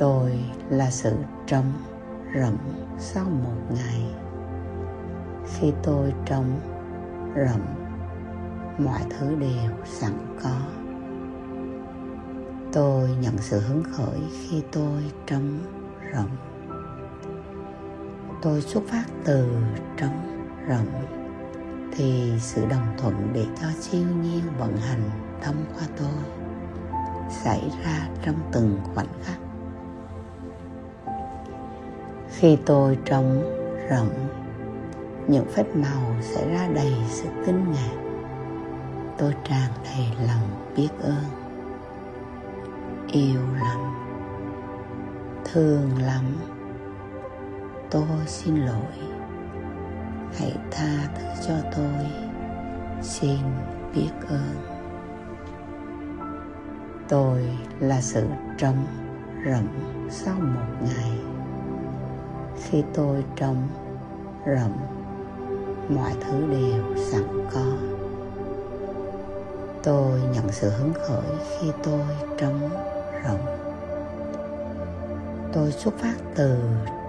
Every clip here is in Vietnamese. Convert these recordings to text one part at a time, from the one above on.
tôi là sự trống rỗng sau một ngày. Khi tôi trống rỗng, mọi thứ đều sẵn có. Tôi nhận sự hứng khởi khi tôi trống rỗng. Tôi xuất phát từ trống rỗng thì sự đồng thuận để cho siêu nhiên vận hành thông qua tôi xảy ra trong từng khoảnh khắc khi tôi trống rỗng, những phép màu sẽ ra đầy sự kinh ngạc. Tôi tràn đầy lòng biết ơn, yêu lắm, thương lắm. Tôi xin lỗi. Hãy tha thứ cho tôi. Xin biết ơn. Tôi là sự trống rỗng sau một ngày khi tôi trống rộng mọi thứ đều sẵn có. Tôi nhận sự hứng khởi khi tôi trống rộng tôi xuất phát từ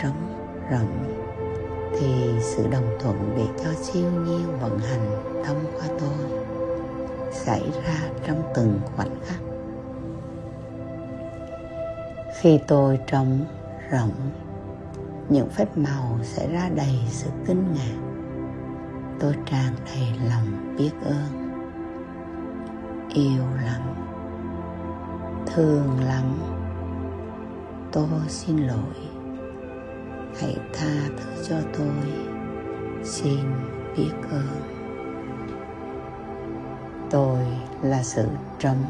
trống rộng thì sự đồng thuận để cho siêu nhiên vận hành thông qua tôi xảy ra trong từng khoảnh khắc. Khi tôi trống rộng những phép màu sẽ ra đầy sự kinh ngạc. Tôi tràn đầy lòng biết ơn. Yêu lắm. Thương lắm. Tôi xin lỗi. Hãy tha thứ cho tôi. Xin biết ơn. Tôi là sự trống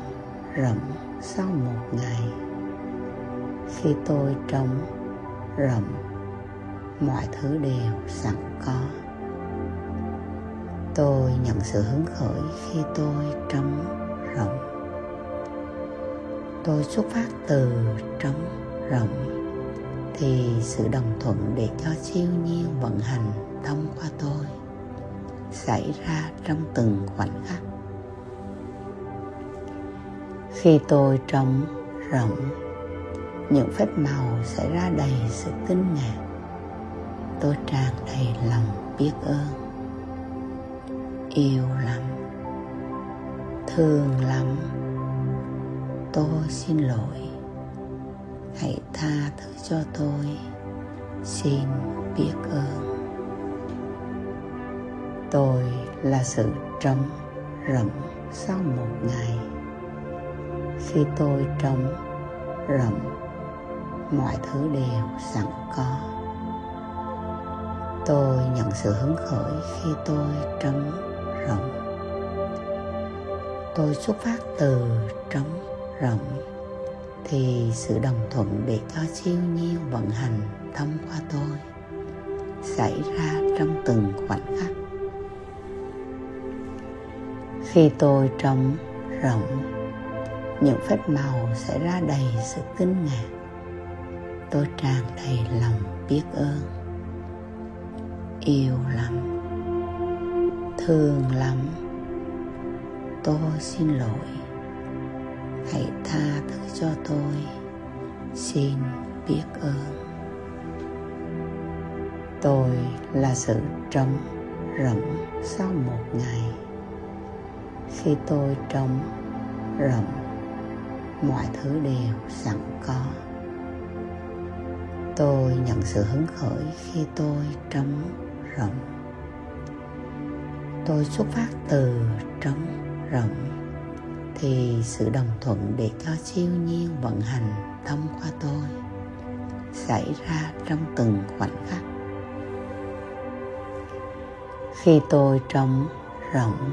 rỗng sau một ngày. Khi tôi trống rỗng mọi thứ đều sẵn có. Tôi nhận sự hứng khởi khi tôi trống rỗng. Tôi xuất phát từ trống rỗng thì sự đồng thuận để cho siêu nhiên vận hành thông qua tôi xảy ra trong từng khoảnh khắc. Khi tôi trống rỗng, những phép màu xảy ra đầy sự kinh ngạc tôi tràn đầy lòng biết ơn. Yêu lắm, thương lắm. Tôi xin lỗi. Hãy tha thứ cho tôi. Xin biết ơn. Tôi là sự trống rỗng sau một ngày. Khi tôi trống rỗng, mọi thứ đều sẵn có tôi nhận sự hứng khởi khi tôi trống rỗng. Tôi xuất phát từ trống rỗng thì sự đồng thuận để cho siêu nhiêu vận hành thông qua tôi xảy ra trong từng khoảnh khắc. Khi tôi trống rỗng, những phép màu sẽ ra đầy sự kinh ngạc. Tôi tràn đầy lòng biết ơn yêu lắm. Thương lắm. Tôi xin lỗi. Hãy tha thứ cho tôi. Xin biết ơn. Tôi là sự trống rỗng sau một ngày. Khi tôi trống rỗng, mọi thứ đều sẵn có. Tôi nhận sự hứng khởi khi tôi trống rộng. Tôi xuất phát từ trống rộng thì sự đồng thuận để cho siêu nhiên vận hành thông qua tôi xảy ra trong từng khoảnh khắc. Khi tôi trống rộng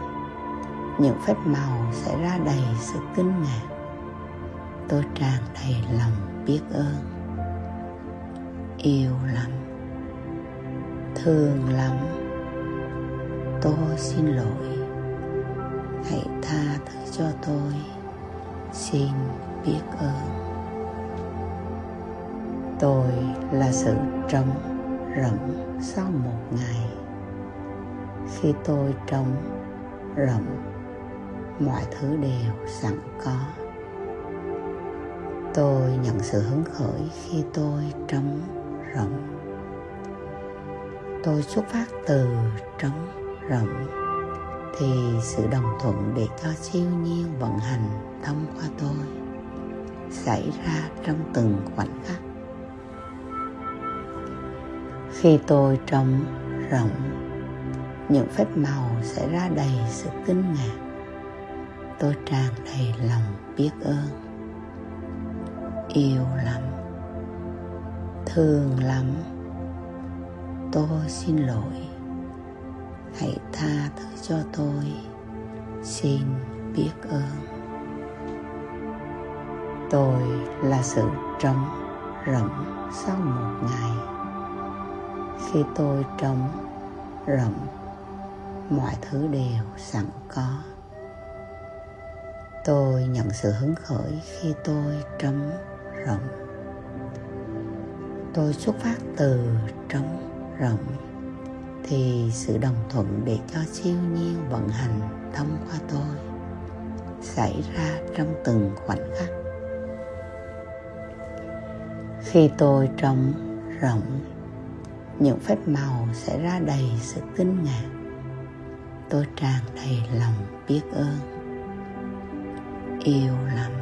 những phép màu sẽ ra đầy sự kinh ngạc. Tôi tràn đầy lòng biết ơn, yêu lắm thường lắm. Tôi xin lỗi. Hãy tha thứ cho tôi. Xin biết ơn. Tôi là sự trống rỗng sau một ngày. Khi tôi trống rỗng, mọi thứ đều sẵn có. Tôi nhận sự hứng khởi khi tôi trống rỗng tôi xuất phát từ trống rộng thì sự đồng thuận để cho siêu nhiên vận hành thông qua tôi xảy ra trong từng khoảnh khắc. Khi tôi trống rộng những phép màu sẽ ra đầy sự kinh ngạc. Tôi tràn đầy lòng biết ơn, yêu lắm, thương lắm tôi, xin lỗi. Hãy tha thứ cho tôi. Xin biết ơn. Tôi là sự trống rỗng sau một ngày. Khi tôi trống rỗng, mọi thứ đều sẵn có. Tôi nhận sự hứng khởi khi tôi trống rỗng. Tôi xuất phát từ trống rộng, thì sự đồng thuận để cho siêu nhiên vận hành thông qua tôi xảy ra trong từng khoảnh khắc. Khi tôi trống rộng, những phép màu sẽ ra đầy sự kinh ngạc. Tôi tràn đầy lòng biết ơn, yêu lắm,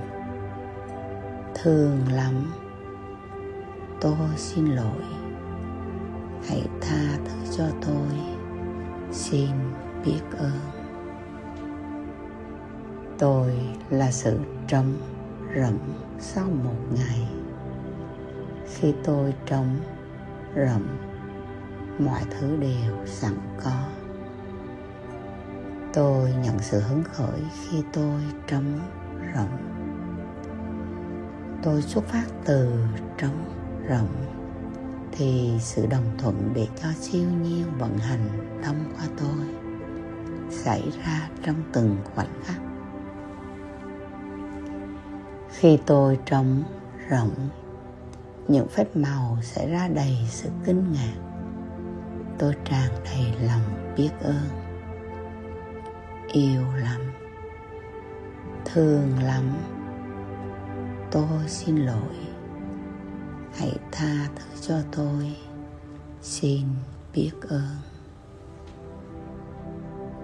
thương lắm. Tôi xin lỗi hãy tha thứ cho tôi. Xin biết ơn. Tôi là sự trống rỗng sau một ngày. Khi tôi trống rỗng, mọi thứ đều sẵn có. Tôi nhận sự hứng khởi khi tôi trống rỗng. Tôi xuất phát từ trống rỗng thì sự đồng thuận để cho siêu nhiên vận hành thông qua tôi xảy ra trong từng khoảnh khắc. Khi tôi trống rỗng, những phép màu sẽ ra đầy sự kinh ngạc. Tôi tràn đầy lòng biết ơn, yêu lắm, thương lắm. Tôi xin lỗi hãy tha thứ cho tôi. Xin biết ơn.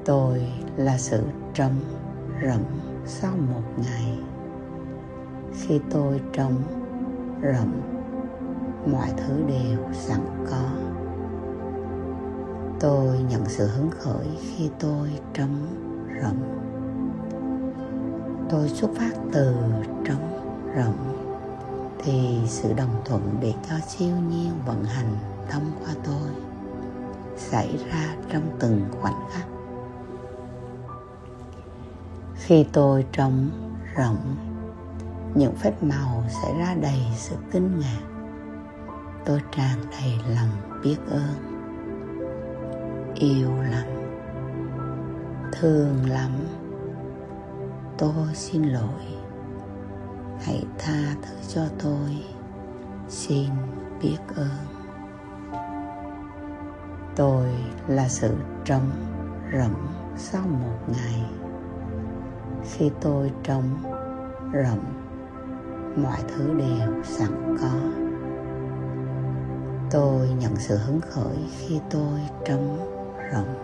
Tôi là sự trống rỗng sau một ngày. Khi tôi trống rỗng, mọi thứ đều sẵn có. Tôi nhận sự hứng khởi khi tôi trống rỗng. Tôi xuất phát từ trống rỗng thì sự đồng thuận để cho siêu nhiên vận hành thông qua tôi xảy ra trong từng khoảnh khắc. Khi tôi trống rỗng, những phép màu sẽ ra đầy sự kinh ngạc. Tôi tràn đầy lòng biết ơn, yêu lắm thương lắm. Tôi xin lỗi hãy tha thứ cho tôi. Xin biết ơn. Tôi là sự trống rỗng sau một ngày. Khi tôi trống rỗng, mọi thứ đều sẵn có. Tôi nhận sự hứng khởi khi tôi trống rỗng.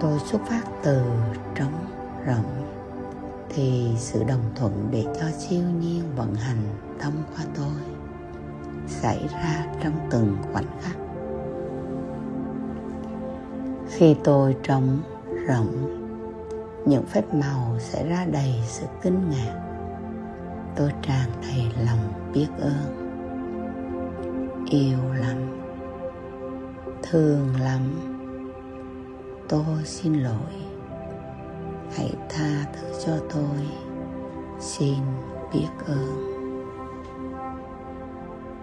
Tôi xuất phát từ trống rỗng thì sự đồng thuận để cho siêu nhiên vận hành thông qua tôi xảy ra trong từng khoảnh khắc. Khi tôi trống rỗng, những phép màu sẽ ra đầy sự kinh ngạc. Tôi tràn đầy lòng biết ơn, yêu lắm, thương lắm. Tôi xin lỗi hãy tha thứ cho tôi. Xin biết ơn.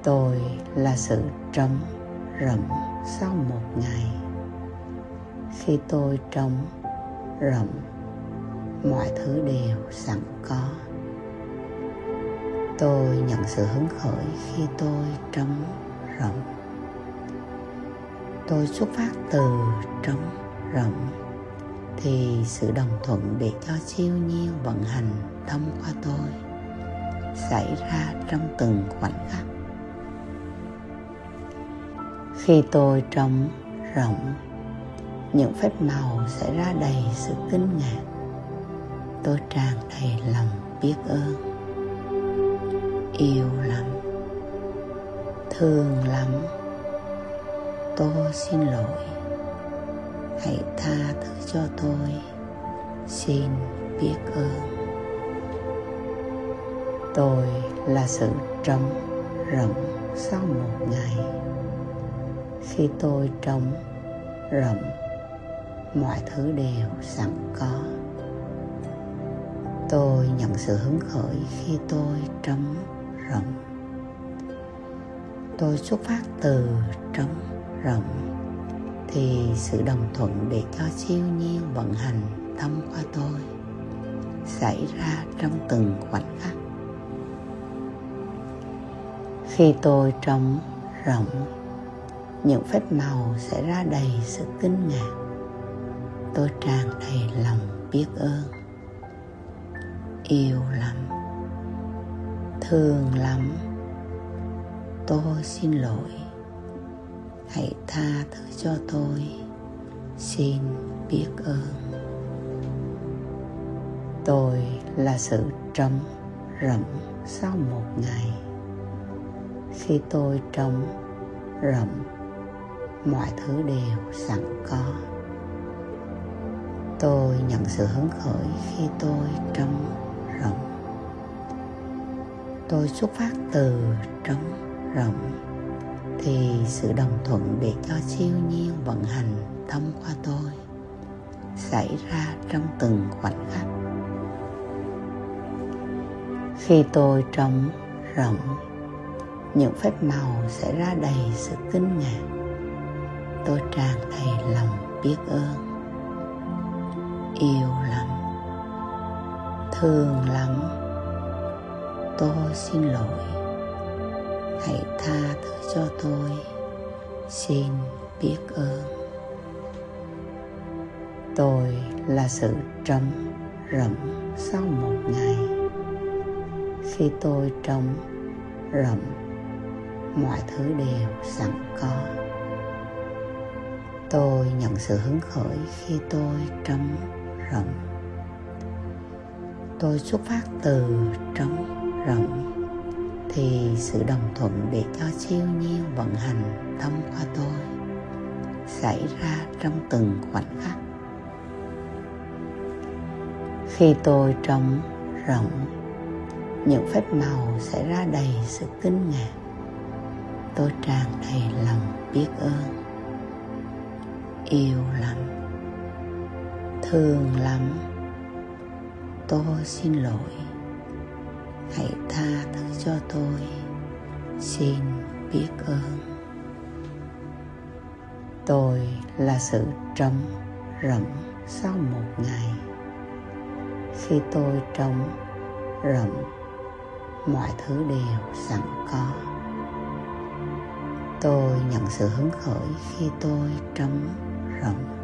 Tôi là sự trống rỗng sau một ngày. Khi tôi trống rỗng, mọi thứ đều sẵn có. Tôi nhận sự hứng khởi khi tôi trống rỗng. Tôi xuất phát từ trống rỗng thì sự đồng thuận để cho siêu nhiên vận hành thông qua tôi xảy ra trong từng khoảnh khắc. Khi tôi trống rộng những phép màu sẽ ra đầy sự kinh ngạc. Tôi tràn đầy lòng biết ơn, yêu lắm, thương lắm. Tôi xin lỗi hãy tha thứ cho tôi. Xin biết ơn. Tôi là sự trống rỗng sau một ngày. Khi tôi trống rỗng, mọi thứ đều sẵn có. Tôi nhận sự hứng khởi khi tôi trống rỗng. Tôi xuất phát từ trống rỗng thì sự đồng thuận để cho siêu nhiên vận hành thông qua tôi xảy ra trong từng khoảnh khắc. Khi tôi trống rỗng, những phép màu sẽ ra đầy sự kinh ngạc. Tôi tràn đầy lòng biết ơn, yêu lắm, thương lắm. Tôi xin lỗi hãy tha thứ cho tôi. Xin biết ơn. Tôi là sự trống rỗng sau một ngày. Khi tôi trống rỗng mọi thứ đều sẵn có. Tôi nhận sự hứng khởi khi tôi trống rỗng tôi xuất phát từ trống rỗng thì sự đồng thuận để cho siêu nhiên vận hành thông qua tôi xảy ra trong từng khoảnh khắc. Khi tôi trống rỗng, những phép màu sẽ ra đầy sự kinh ngạc. Tôi tràn đầy lòng biết ơn, yêu lắm thương lắm. Tôi xin lỗi hãy tha thứ cho tôi. Xin biết ơn. Tôi là sự trống rỗng sau một ngày. Khi tôi trống rỗng mọi thứ đều sẵn có. Tôi nhận sự hứng khởi khi tôi trống rỗng tôi xuất phát từ trống rỗng thì sự đồng thuận để cho siêu nhiên vận hành thông qua tôi xảy ra trong từng khoảnh khắc. Khi tôi trống rỗng, những phép màu sẽ ra đầy sự kinh ngạc. Tôi tràn đầy lòng biết ơn, yêu lắm, thương lắm. Tôi xin lỗi hãy tha thứ cho tôi. Xin biết ơn. Tôi là sự trống rỗng sau một ngày. Khi tôi trống rỗng mọi thứ đều sẵn có. Tôi nhận sự hứng khởi khi tôi trống rỗng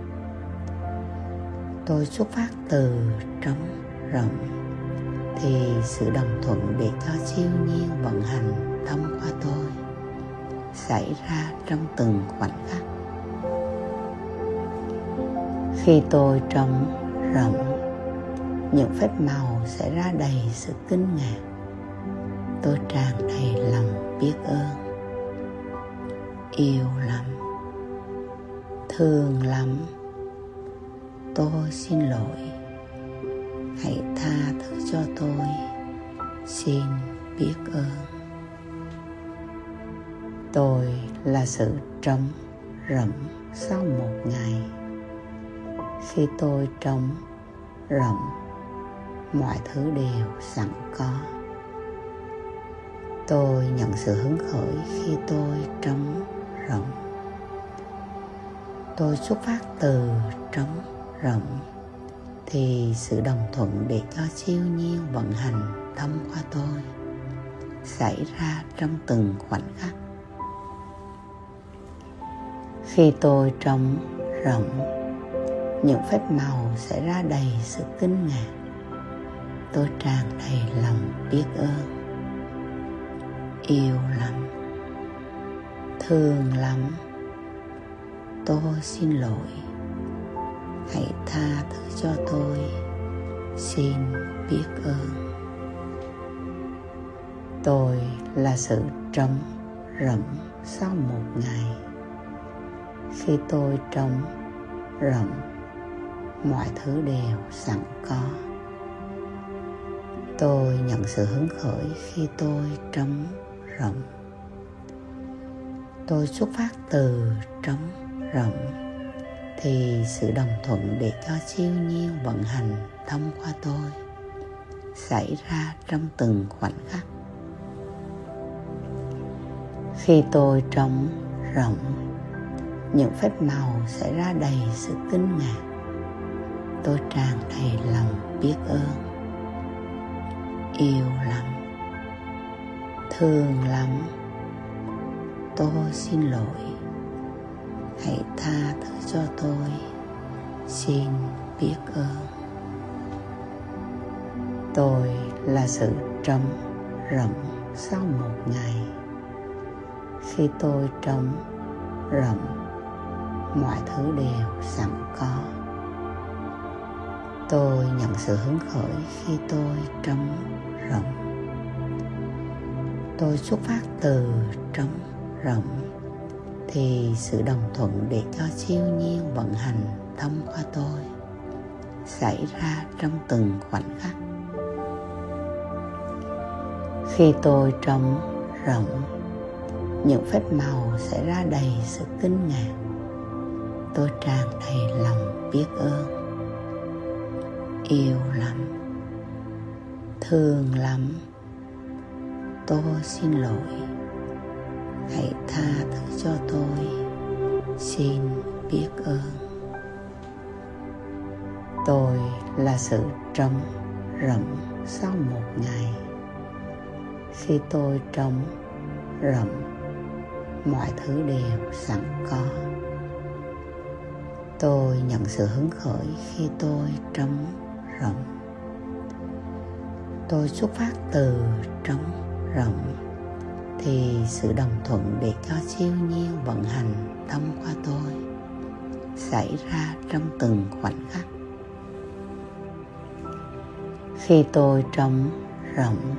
tôi xuất phát từ trống rỗng thì sự đồng thuận để cho siêu nhiên vận hành thông qua tôi xảy ra trong từng khoảnh khắc. Khi tôi trống rộng, những phép màu sẽ ra đầy sự kinh ngạc. Tôi tràn đầy lòng biết ơn, yêu lắm, thương lắm. Tôi xin lỗi hãy tha thứ cho tôi. Xin biết ơn. Tôi là sự trống rỗng sau một ngày. Khi tôi trống rỗng, mọi thứ đều sẵn có. Tôi nhận sự hứng khởi khi tôi trống rỗng. Tôi xuất phát từ trống rỗng thì sự đồng thuận để cho siêu nhiên vận hành thông qua tôi xảy ra trong từng khoảnh khắc. Khi tôi trống rộng những phép màu sẽ ra đầy sự kinh ngạc. Tôi tràn đầy lòng biết ơn, yêu lắm, thương lắm. Tôi xin lỗi hãy tha thứ cho tôi. Xin biết ơn. Tôi là sự trống rỗng sau một ngày. Khi tôi trống rỗng, mọi thứ đều sẵn có. Tôi nhận sự hứng khởi khi tôi trống rỗng. Tôi xuất phát từ trống rỗng thì sự đồng thuận để cho siêu nhiên vận hành thông qua tôi xảy ra trong từng khoảnh khắc. Khi tôi trống rỗng, những phép màu sẽ ra đầy sự kinh ngạc. Tôi tràn đầy lòng biết ơn, yêu lắm, thương lắm. Tôi xin lỗi, hãy tha thứ cho tôi. Xin biết ơn. Tôi là sự trống rỗng sau một ngày. Khi tôi trống rỗng mọi thứ đều sẵn có. Tôi nhận sự hứng khởi khi tôi trống rỗng tôi xuất phát từ trống rỗng thì sự đồng thuận để cho siêu nhiên vận hành thông qua tôi xảy ra trong từng khoảnh khắc. Khi tôi trống rỗng, những phép màu sẽ ra đầy sự kinh ngạc. Tôi tràn đầy lòng biết ơn, yêu lắm, thương lắm. Tôi xin lỗi hãy tha thứ cho tôi. Xin biết ơn. Tôi là sự trống rỗng sau một ngày. Khi tôi trống rỗng, mọi thứ đều sẵn có. Tôi nhận sự hứng khởi khi tôi trống rỗng. Tôi xuất phát từ trống rỗng thì sự đồng thuận để cho siêu nhiên vận hành thông qua tôi xảy ra trong từng khoảnh khắc. Khi tôi trống rỗng,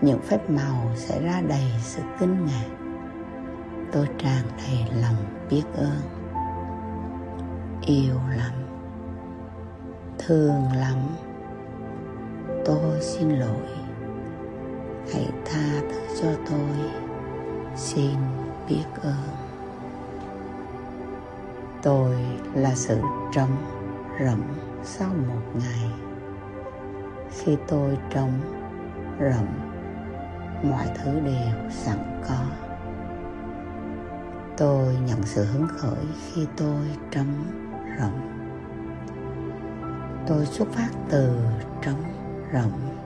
những phép màu sẽ ra đầy sự kinh ngạc. Tôi tràn đầy lòng biết ơn, yêu lắm, thương lắm. Tôi xin lỗi hãy tha thứ cho tôi. Xin biết ơn. Tôi là sự trống rỗng sau một ngày. Khi tôi trống rỗng, mọi thứ đều sẵn có. Tôi nhận sự hứng khởi khi tôi trống rỗng. Tôi xuất phát từ trống rỗng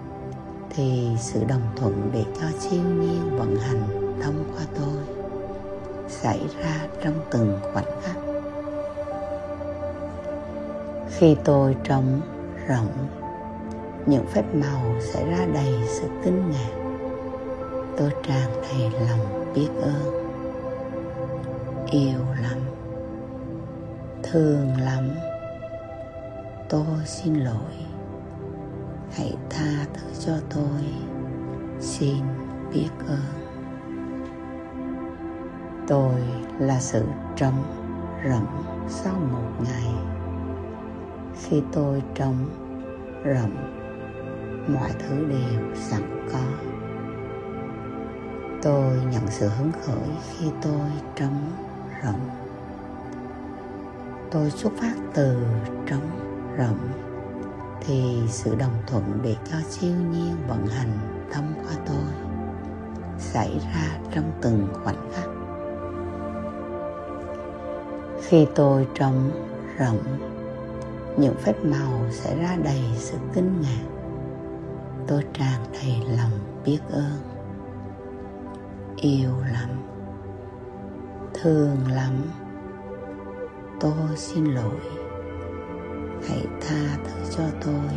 thì sự đồng thuận để cho siêu nhiên vận hành thông qua tôi xảy ra trong từng khoảnh khắc. Khi tôi trống rỗng, những phép màu sẽ ra đầy sự kinh ngạc. Tôi tràn đầy lòng biết ơn, yêu lắm, thương lắm. Tôi xin lỗi hãy tha thứ cho tôi. Xin biết ơn. Tôi là sự trống rỗng sau một ngày. Khi tôi trống rỗng, mọi thứ đều sẵn có. Tôi nhận sự hứng khởi khi tôi trống rỗng. Tôi xuất phát từ trống rỗng thì sự đồng thuận để cho siêu nhiên vận hành thông qua tôi xảy ra trong từng khoảnh khắc. Khi tôi trống rỗng, những phép màu sẽ ra đầy sự kinh ngạc. Tôi tràn đầy lòng biết ơn, yêu lắm, thương lắm. Tôi xin lỗi hãy tha thứ cho tôi.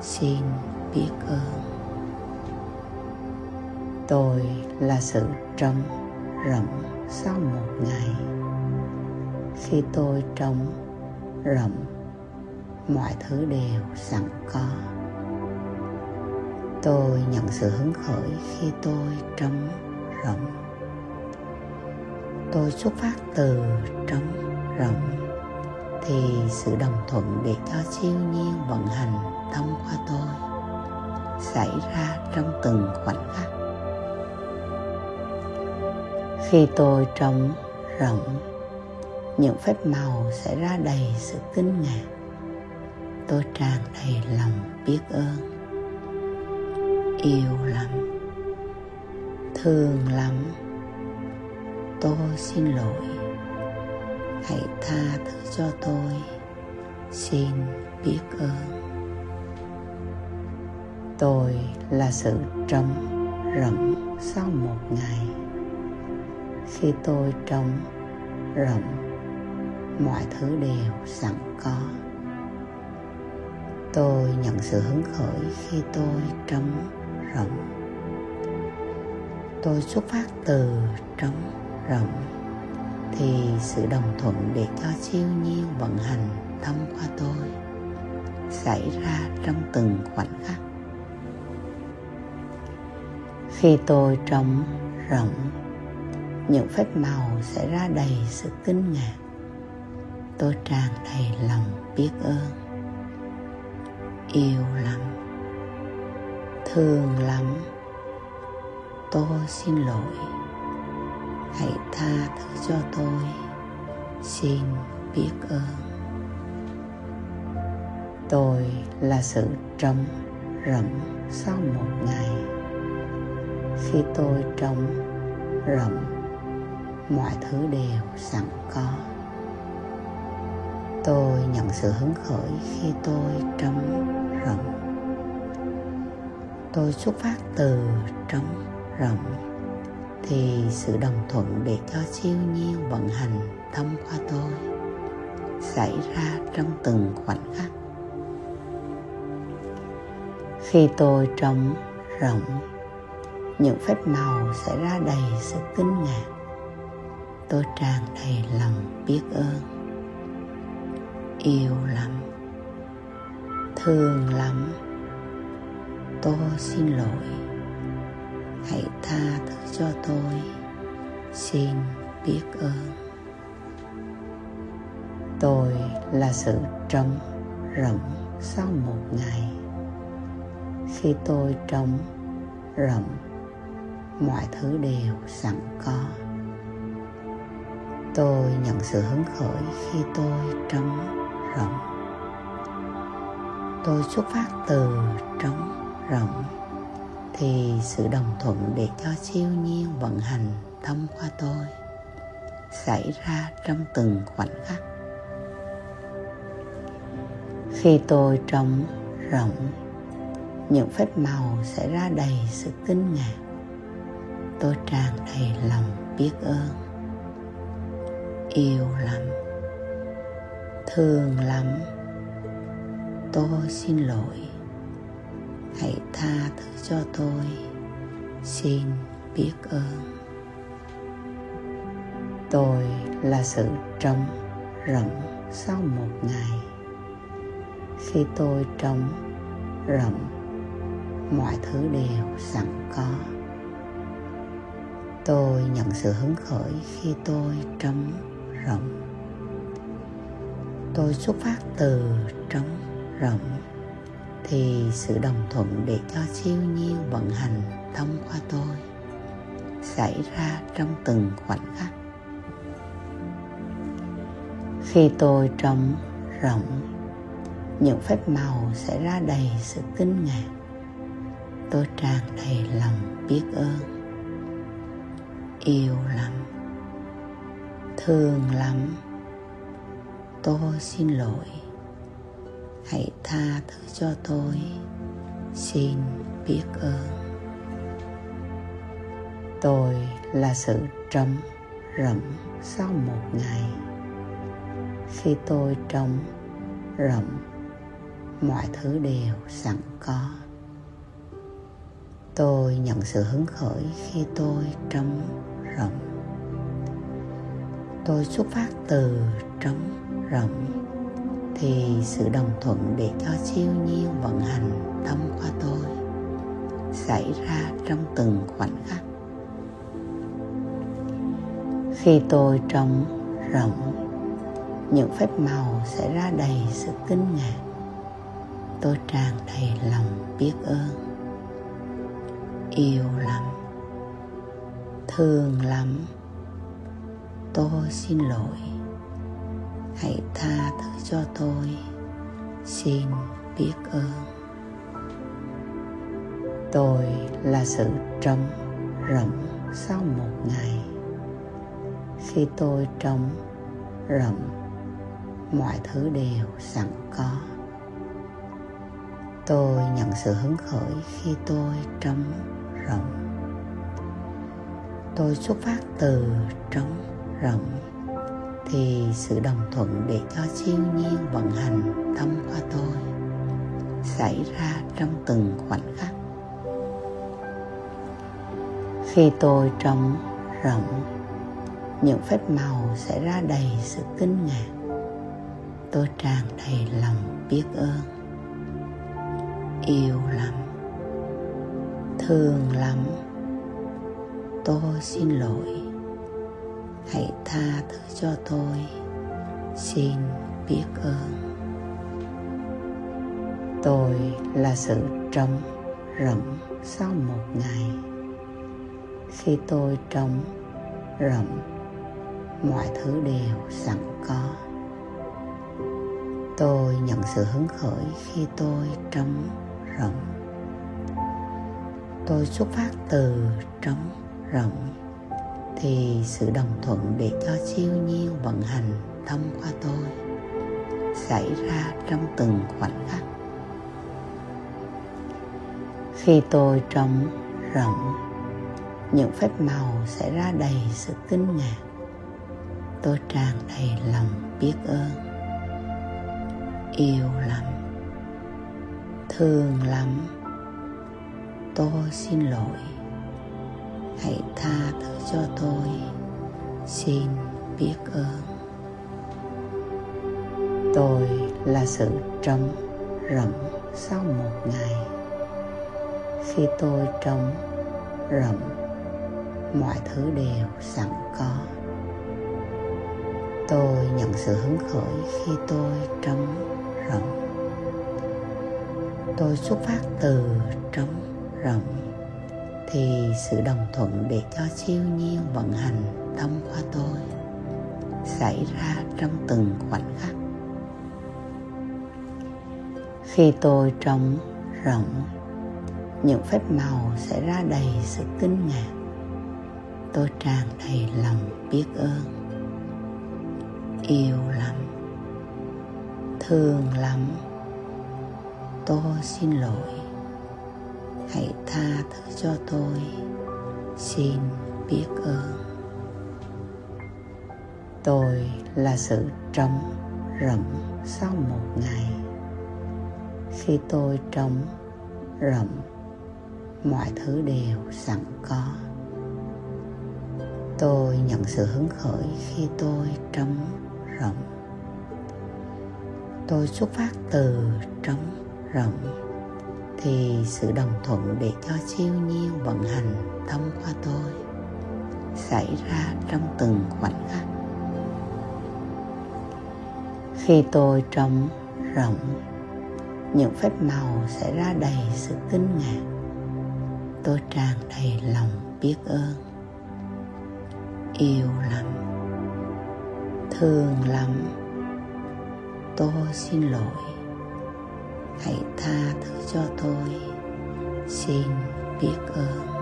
Xin biết ơn. Tôi là sự trống rỗng sau một ngày. Khi tôi trống rỗng mọi thứ đều sẵn có. Tôi nhận sự hứng khởi khi tôi trống rỗng tôi xuất phát từ trống rỗng thì sự đồng thuận để cho siêu nhiên vận hành thông qua tôi xảy ra trong từng khoảnh khắc. Khi tôi trống rỗng, những phép màu sẽ ra đầy sự kinh ngạc. Tôi tràn đầy lòng biết ơn, yêu lắm, thương lắm. Tôi xin lỗi hãy tha thứ cho tôi. Xin biết ơn. Tôi là sự trống rỗng sau một ngày. Khi tôi trống rỗng mọi thứ đều sẵn có. Tôi nhận sự hứng khởi khi tôi trống rỗng tôi xuất phát từ trống rỗng thì sự đồng thuận để cho siêu nhiên vận hành thông qua tôi xảy ra trong từng khoảnh khắc. Khi tôi trống rỗng, những phép màu sẽ ra đầy sự kinh ngạc. Tôi tràn đầy lòng biết ơn, yêu lắm, thương lắm. Tôi xin lỗi hãy tha thứ cho tôi. Xin biết ơn. Tôi là sự trống rỗng sau một ngày. Khi tôi trống rỗng, mọi thứ đều sẵn có. Tôi nhận sự hứng khởi khi tôi trống rỗng. Tôi xuất phát từ trống rỗng thì sự đồng thuận để cho siêu nhiên vận hành thông qua tôi xảy ra trong từng khoảnh khắc. Khi tôi trống rỗng, những phép màu sẽ ra đầy sự kinh ngạc. Tôi tràn đầy lòng biết ơn, yêu lắm, thương lắm. Tôi xin lỗi hãy tha thứ cho tôi. Xin biết ơn. Tôi là sự trống rỗng sau một ngày. Khi tôi trống rỗng, mọi thứ đều sẵn có. Tôi nhận sự hứng khởi khi tôi trống rỗng. Tôi xuất phát từ trống rỗng thì sự đồng thuận để cho siêu nhiên vận hành thông qua tôi xảy ra trong từng khoảnh khắc. Khi tôi trống rỗng, những phép màu sẽ ra đầy sự kinh ngạc. Tôi tràn đầy lòng biết ơn, yêu lắm, thương lắm. Tôi xin lỗi hãy tha thứ cho tôi. Xin biết ơn. Tôi là sự trống rỗng sau một ngày. Khi tôi trống rỗng, mọi thứ đều sẵn có. Tôi nhận sự hứng khởi khi tôi trống rỗng. Tôi xuất phát từ trống rỗng thì sự đồng thuận để cho siêu nhiên vận hành thông qua tôi xảy ra trong từng khoảnh khắc. Khi tôi trống rỗng, những phép màu sẽ ra đầy sự kinh ngạc. Tôi tràn đầy lòng biết ơn, yêu lắm, thương lắm. Tôi xin lỗi hãy tha thứ cho tôi. Xin biết ơn. Tôi là sự trống rỗng sau một ngày. Khi tôi trống rỗng mọi thứ đều sẵn có. Tôi nhận sự hứng khởi khi tôi trống rỗng tôi xuất phát từ trống rỗng thì sự đồng thuận để cho siêu nhiên vận hành thông qua tôi xảy ra trong từng khoảnh khắc. Khi tôi trống rỗng, những phép màu sẽ ra đầy sự kinh ngạc. Tôi tràn đầy lòng biết ơn, yêu lắm, thương lắm. Tôi xin lỗi hãy tha thứ cho tôi. Xin biết ơn. Tôi là sự trống rỗng sau một ngày. Khi tôi trống rỗng mọi thứ đều sẵn có. Tôi nhận sự hứng khởi khi tôi trống rỗng tôi xuất phát từ trống rỗng thì sự đồng thuận để cho siêu nhiên vận hành thông qua tôi xảy ra trong từng khoảnh khắc. Khi tôi trống rỗng, những phép màu sẽ ra đầy sự kinh ngạc. Tôi tràn đầy lòng biết ơn, yêu lắm, thương lắm. Tôi xin lỗi hãy tha thứ cho tôi. Xin biết ơn. Tôi là sự trống rỗng sau một ngày. Khi tôi trống rỗng, mọi thứ đều sẵn có. Tôi nhận sự hứng khởi khi tôi trống rỗng. Tôi xuất phát từ trống rỗng thì sự đồng thuận để cho siêu nhiên vận hành thông qua tôi xảy ra trong từng khoảnh khắc. Khi tôi trống rộng, những phép màu sẽ ra đầy sự kinh ngạc. Tôi tràn đầy lòng biết ơn, yêu lắm, thương lắm. Tôi xin lỗi hãy tha thứ cho tôi. Xin biết ơn. Tôi là sự trống rỗng sau một ngày. Khi tôi trống rỗng, mọi thứ đều sẵn có. Tôi nhận sự hứng khởi khi tôi trống rỗng. Tôi xuất phát từ trống rỗng thì sự đồng thuận để cho siêu nhiên vận hành thông qua tôi xảy ra trong từng khoảnh khắc. Khi tôi trống rỗng, những phép màu sẽ ra đầy sự kinh ngạc. Tôi tràn đầy lòng biết ơn, yêu lắm, thương lắm. Tôi xin lỗi hãy tha thứ cho tôi. Xin biết ơn. Tôi là sự trống rỗng sau một ngày. Khi tôi trống rỗng, mọi thứ đều sẵn có. Tôi nhận sự hứng khởi khi tôi trống rỗng. Tôi xuất phát từ trống rỗng thì sự đồng thuận để cho siêu nhiên vận hành, thông qua tôi xảy ra trong từng khoảnh khắc. Khi tôi trống rỗng, những phép màu sẽ ra đầy sự kinh ngạc. Tôi tràn đầy lòng biết ơn, yêu lắm, thương lắm. Tôi xin lỗi hãy tha thứ cho tôi. Xin biết ơn.